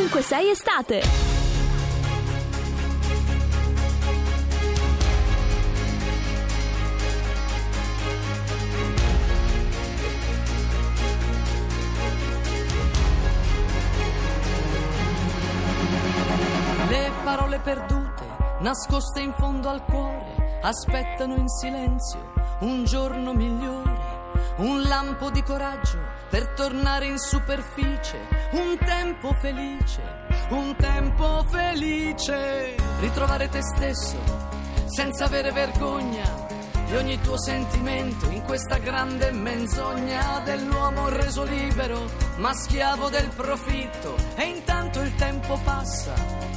ovunque sei estate. Le parole perdute, nascoste in fondo al cuore, aspettano in silenzio un giorno migliore, un lampo di coraggio per tornare in superficie, un tempo felice, un tempo felice, ritrovare te stesso senza avere vergogna di ogni tuo sentimento in questa grande menzogna dell'uomo reso libero, ma schiavo del profitto. E intanto il tempo passa,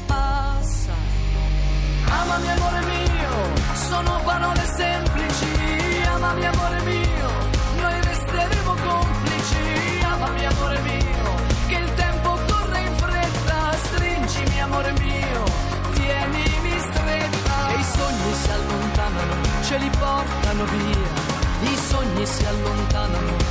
passa. Amami amore mio, sono parole semplici, amami amore mio, amore mio, che il tempo corre in fretta, stringimi amore mio, tienimi stretta. E i sogni si allontanano, ce li portano via, i sogni si allontanano,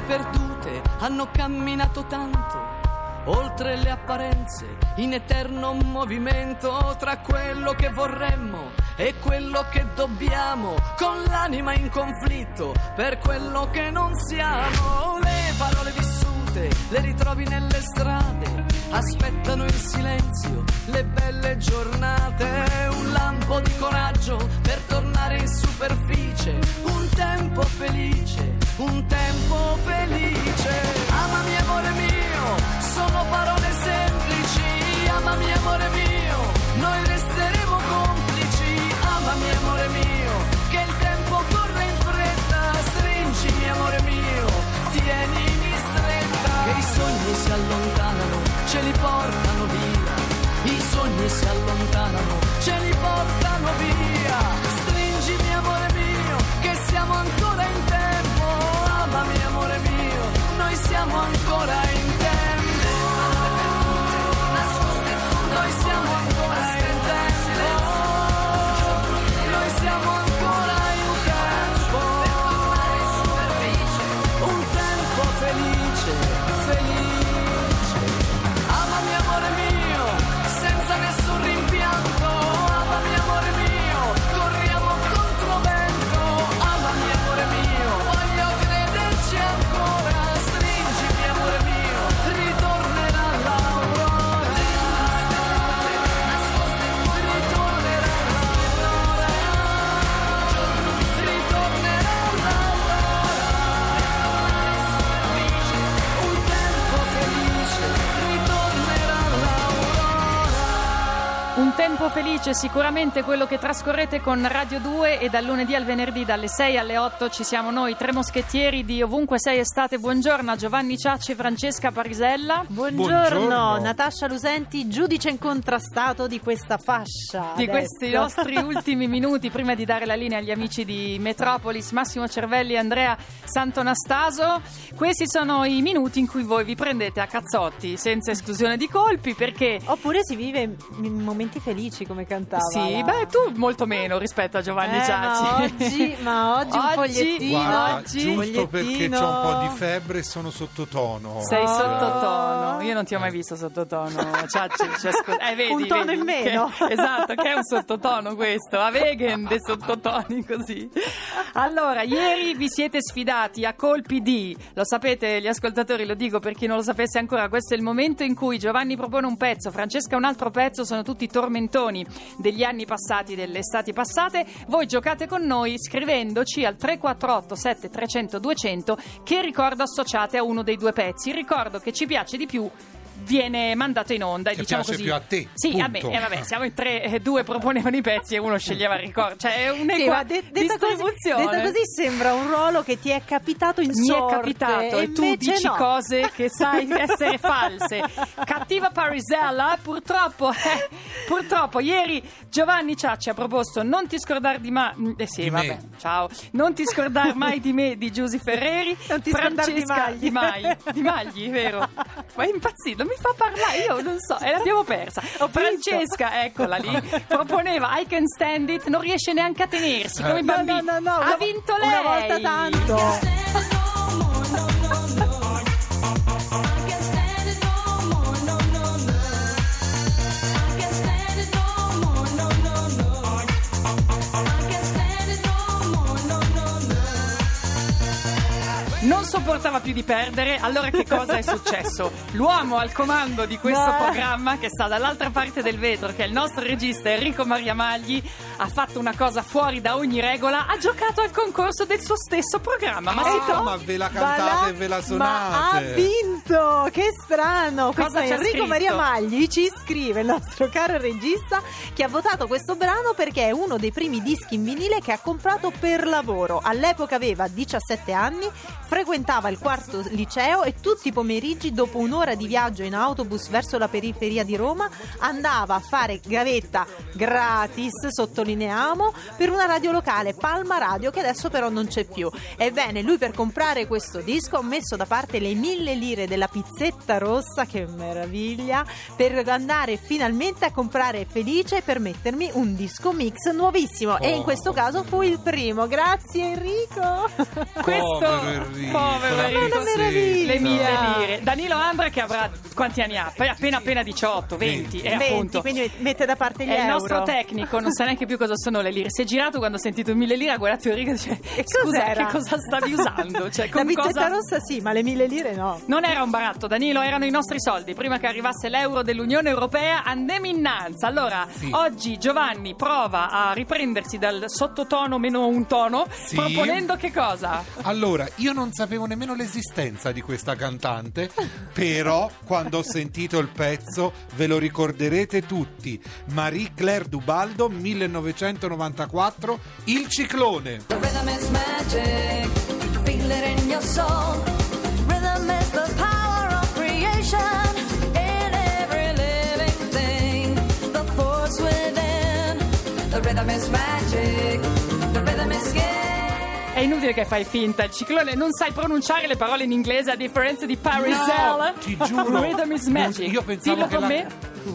Parole perdute hanno camminato tanto, oltre le apparenze, in eterno movimento tra quello che vorremmo e quello che dobbiamo, con l'anima in conflitto per quello che non siamo. Le parole vissute le ritrovi nelle strade, aspettano in silenzio le belle giornate, un lampo di coraggio per tornare in superficie, un tempo felice, un tempo felice. Amami amore mio, sono parole semplici, amami amore mio, noi si allontanano, ce li portano felice, sicuramente quello che trascorrete con Radio 2 e dal lunedì al venerdì dalle 6 alle 8 ci siamo noi, tre moschettieri di ovunque sei estate. Buongiorno a Giovanni Ciacci e Francesca Parisella. Buongiorno, Buongiorno. Natascia Lusenti, giudice incontrastato di questa fascia. Di adesso. questi nostri ultimi minuti, prima di dare la linea agli amici di Metropolis, Massimo Cervelli e Andrea Santonastaso, questi sono i minuti in cui voi vi prendete a cazzotti, senza esclusione di colpi, perché Oppure si vive in momenti felici come cantava. Sì, la- beh, tu molto meno rispetto a Giovanni Eh, Ciacci. ma oggi, ma oggi un Oggi- fogliettino. Guarda, oggi- giusto perché c'ho un po' di febbre e sono sottotono. Sei Oh. sottotono, io non ti ho mai visto sottotono, Ciacci, cioè, eh, vedi, Un tono vedi, in meno. che- esatto, che è un sottotono questo, a vegan dei sottotoni così. Allora, ieri vi siete sfidati a colpi di, lo sapete gli ascoltatori, lo dico per chi non lo sapesse ancora, questo è il momento in cui Giovanni propone un pezzo, Francesca un altro pezzo, sono tutti tormentoni degli anni passati, delle estati passate, voi giocate con noi scrivendoci al 348 7300 200 che ricordo associate a uno dei due pezzi. Ricordo che ci piace di più viene mandato in onda. e Che diciamo piace così. più a te, Sì, punto. vabbè, eh, vabbè, siamo in tre, eh, due proponevano i pezzi e uno sceglieva il ricordo. Cioè, è Sì, un'equa ma de- detta, così, distribuzione. detta così sembra un ruolo che ti è capitato in Mi è sorte, capitato e tu invece dici no. cose che sai essere false. Cattiva Parisella, purtroppo, eh, purtroppo, ieri Giovanni Ciacci ha proposto Non ti scordare di ma. Eh sì, Di vabbè, me. ciao. Non ti scordare mai di me di Giusy Ferreri. Non ti scordare di Francesca Magli. Di Mai. Di Magli, vero? Ma è impazzito, mi fa parlare, io non so, e l'abbiamo persa. Francesca, eccola lì, proponeva I can stand it, non riesce neanche a tenersi come i No, bambini. no, no, no, ha vinto lei. Una volta tanto. Sopportava più di perdere, allora che cosa è successo? L'uomo al comando di questo Ma- programma, che sta dall'altra parte del vetro, che è il nostro regista Enrico Maria Magli, ha fatto una cosa fuori da ogni regola, ha giocato al concorso del suo stesso programma. Ma Ah, si to- ma ve la cantate e ve la Ma ha suonate. vinto! Che strano! Cosa Enrico scritto? Maria Magli ci scrive, il nostro caro regista, che ha votato questo brano perché è uno dei primi dischi in vinile che ha comprato per lavoro. All'epoca aveva 17 anni, frequentava il quarto liceo e tutti i pomeriggi, dopo un'ora di viaggio in autobus verso la periferia di Roma, andava a fare gavetta gratis, sottolineiamo, per una radio locale, Palma Radio, che adesso però non c'è più. Ebbene, lui per comprare questo disco ha messo da parte le mille lire della pizzetta rossa, che meraviglia, per andare finalmente a comprare Felice e per mettermi un disco mix nuovissimo. E in Oh. questo caso fu il primo. Grazie Enrico! Questo Povero Enrico, povero la Enrico, Una meraviglia. le mille lire. Danilo Ambra che avrà quanti anni ha? Poi appena appena 18, 20, 20. e 20, appunto. quindi mette da parte gli È il euro. nostro tecnico, non sa neanche più cosa sono le lire. Si è girato quando ha sentito mille lire, ha guardato Enrico e dice: E Scusa, cos'era? che cosa stavi usando? Cioè, La pizzetta cosa... rossa sì, ma le mille lire no. Non era un baratto, Danilo, erano i nostri soldi. Prima che arrivasse l'euro dell'Unione Europea, andiamo innanzi. Allora, Sì. oggi Giovanni prova a riprendersi dal sottotono meno un tono, Sì. proponendo che cosa? Allora, io non sapevo nemmeno l'esistenza di questa cantante, però quando ho sentito il pezzo ve lo ricorderete tutti. Marie Claire Dubaldo, 1994, Il ciclone. The rhythm is magic, feel it in your soul. In every living thing. The force within. The rhythm is magic, È inutile che fai finta, il ciclone non sai pronunciare le parole in inglese a differenza di Parisella. No, ti giuro. Rhythm is magic. io pensavo Dillo che con la- me.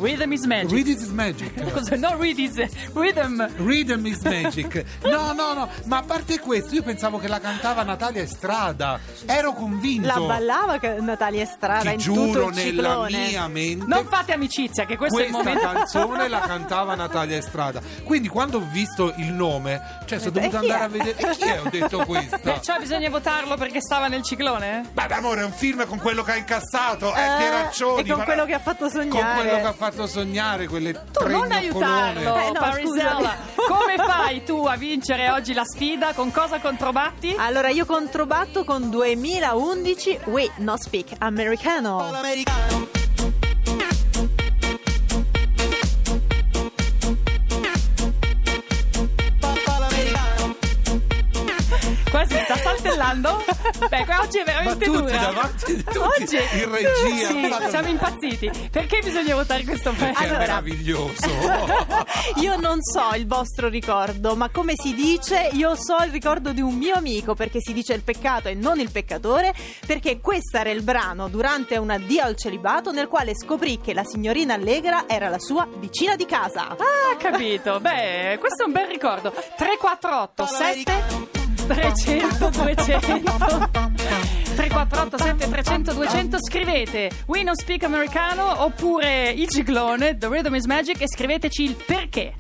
Rhythm is magic. Read is magic. Cosa? No, read is rhythm. Rhythm is magic. No, no, no, ma a parte questo, io pensavo che la cantava Natalia Estrada. Ero convinto. La ballava Natalia Estrada Ti in tutto giuro, il nella ciclone. mia mente. Non fate amicizia, che questo è il questa momento. canzone la cantava Natalia Estrada. Quindi quando ho visto il nome, cioè sono dovuto andare è? a vedere. E chi è? Ho detto questa. Perciò bisogna votarlo perché stava nel ciclone? Beh, amore, è un film con quello che ha incassato. Eh, Eh, Pieraccioni. e con ma- quello che ha fatto sognare. Con quello che ha fatto sognare, quelle Tu tre non aiutarlo, Eh, no, Parisella. Come fai tu a vincere oggi la sfida? Con cosa controbatti? Allora io controbatto con 2011 We No Speak Americano. Sta saltellando? Beh, qua oggi è Ma veramente tutti dura. davanti, tutti Oggi in regia. Sì, siamo impazziti. Perché bisogna votare questo pezzo? Che è Allora. meraviglioso. Io non so il vostro ricordo, ma come si dice, io so il ricordo di un mio amico perché si dice il peccato e non il peccatore, perché questo era il brano durante un addio al celibato nel quale scoprì che la signorina Allegra era la sua vicina di casa. Ah, capito. Beh, questo è un bel ricordo. 348 7 300 200 348 7 300 200 scrivete We non speak americano oppure il ciclone The rhythm is magic e scriveteci il perché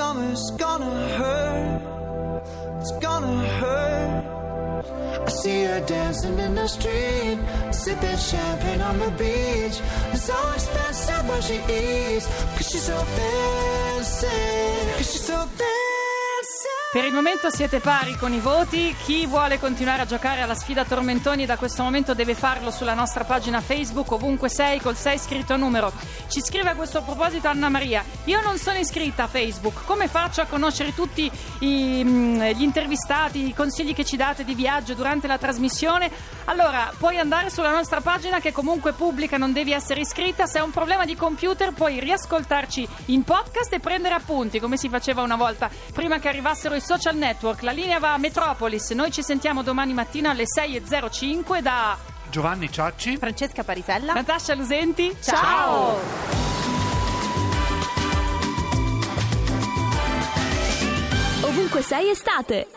it's gonna hurt. It's gonna hurt. I see her dancing in the street, sipping champagne on the beach. It's so expensive what she eats, cause she's so fancy. Cause she's so fancy. Per il momento siete pari con i voti. Chi vuole continuare a giocare alla sfida Tormentoni da questo momento deve farlo sulla nostra pagina Facebook, ovunque sei, col 6 scritto a numero. Ci scrive a questo proposito Anna Maria. Io non sono iscritta a Facebook. Come faccio a conoscere tutti i, mm, gli intervistati, i consigli che ci date di viaggio durante la trasmissione? Allora, puoi andare sulla nostra pagina che comunque pubblica, non devi essere iscritta. Se hai un problema di computer puoi riascoltarci in podcast e prendere appunti, come si faceva una volta prima che arrivassero i social network. La linea va a Metropolis. Noi ci sentiamo domani mattina alle 6.05 da Giovanni Ciacci. Francesca Parisella. Natascia Lusenti. Ciao. Ovunque sei estate.